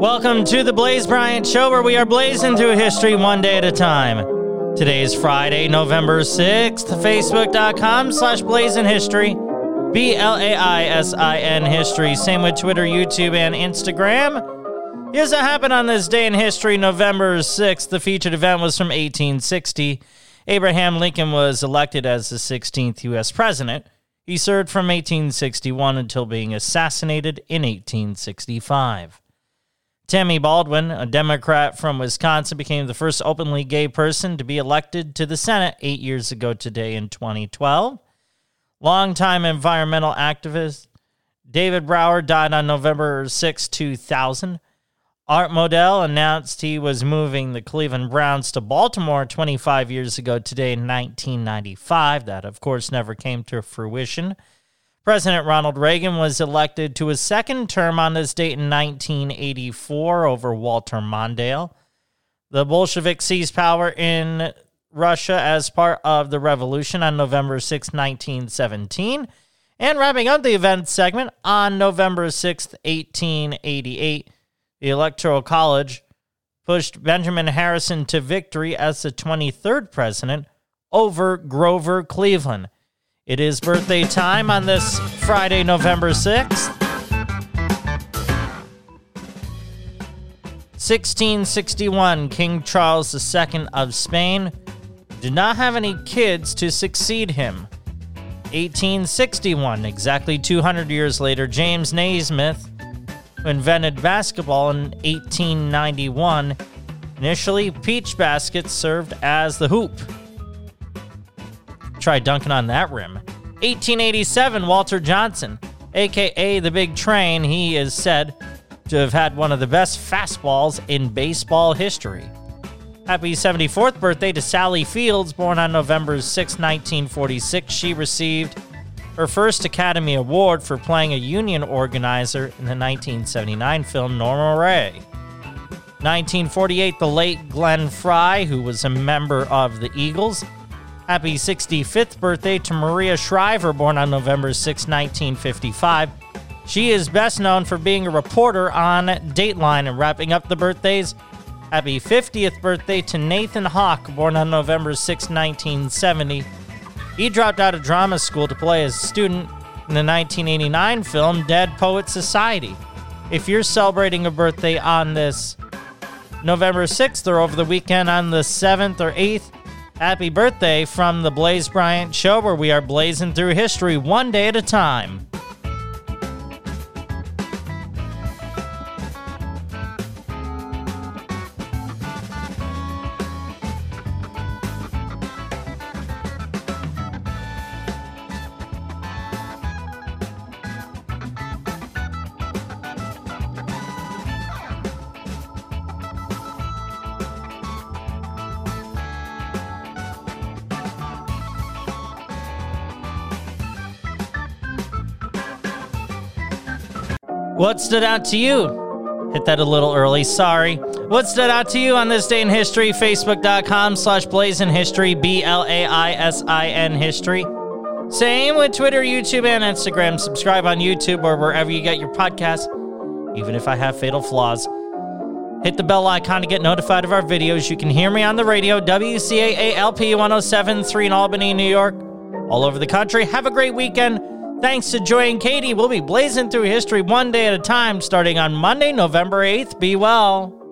Welcome to the Blaze Bryant Show, where we are blazing through history one day at a time. Today is Friday, November 6th. Facebook.com slash blazing history. B L A I S I N history. Same with Twitter, YouTube, and Instagram. Here's what happened on this day in history, November 6th. The featured event was from 1860. Abraham Lincoln was elected as the 16th U.S. president. He served from 1861 until being assassinated in 1865. Tammy Baldwin, a Democrat from Wisconsin, became the first openly gay person to be elected to the Senate eight years ago today in 2012. Longtime environmental activist David Brower died on November 6, 2000. Art Modell announced he was moving the Cleveland Browns to Baltimore 25 years ago today in 1995. That, of course, never came to fruition. President Ronald Reagan was elected to his second term on this date in 1984 over Walter Mondale. The Bolsheviks seized power in Russia as part of the revolution on November 6, 1917. And wrapping up the event segment on November 6, 1888, the Electoral College pushed Benjamin Harrison to victory as the 23rd president over Grover Cleveland. It is birthday time on this Friday, November 6th. 1661, King Charles II of Spain did not have any kids to succeed him. 1861, exactly 200 years later, James Naismith, who invented basketball in 1891, initially peach baskets served as the hoop. Try dunking on that rim. 1887, Walter Johnson, aka the Big Train, he is said to have had one of the best fastballs in baseball history. Happy 74th birthday to Sally Fields, born on November 6, 1946. She received her first Academy Award for playing a union organizer in the 1979 film Norma Rae. 1948, the late Glenn Frey, who was a member of the Eagles, Happy 65th birthday to Maria Shriver, born on November 6, 1955. She is best known for being a reporter on Dateline and wrapping up the birthdays. Happy 50th birthday to Nathan Hawke, born on November 6, 1970. He dropped out of drama school to play as a student in the 1989 film Dead Poet Society. If you're celebrating a birthday on this November 6th or over the weekend on the 7th or 8th, Happy birthday from the Blaze Bryant Show, where we are blazing through history one day at a time. What stood out to you? Hit that a little early, sorry. What stood out to you on this day in history? Facebook.com slash blazing history, B L A I S I N history. Same with Twitter, YouTube, and Instagram. Subscribe on YouTube or wherever you get your podcasts, even if I have fatal flaws. Hit the bell icon to get notified of our videos. You can hear me on the radio, WCAALP 1073 in Albany, New York. All over the country. Have a great weekend. Thanks to Joy and Katie. We'll be blazing through history one day at a time starting on Monday, November 8th. Be well.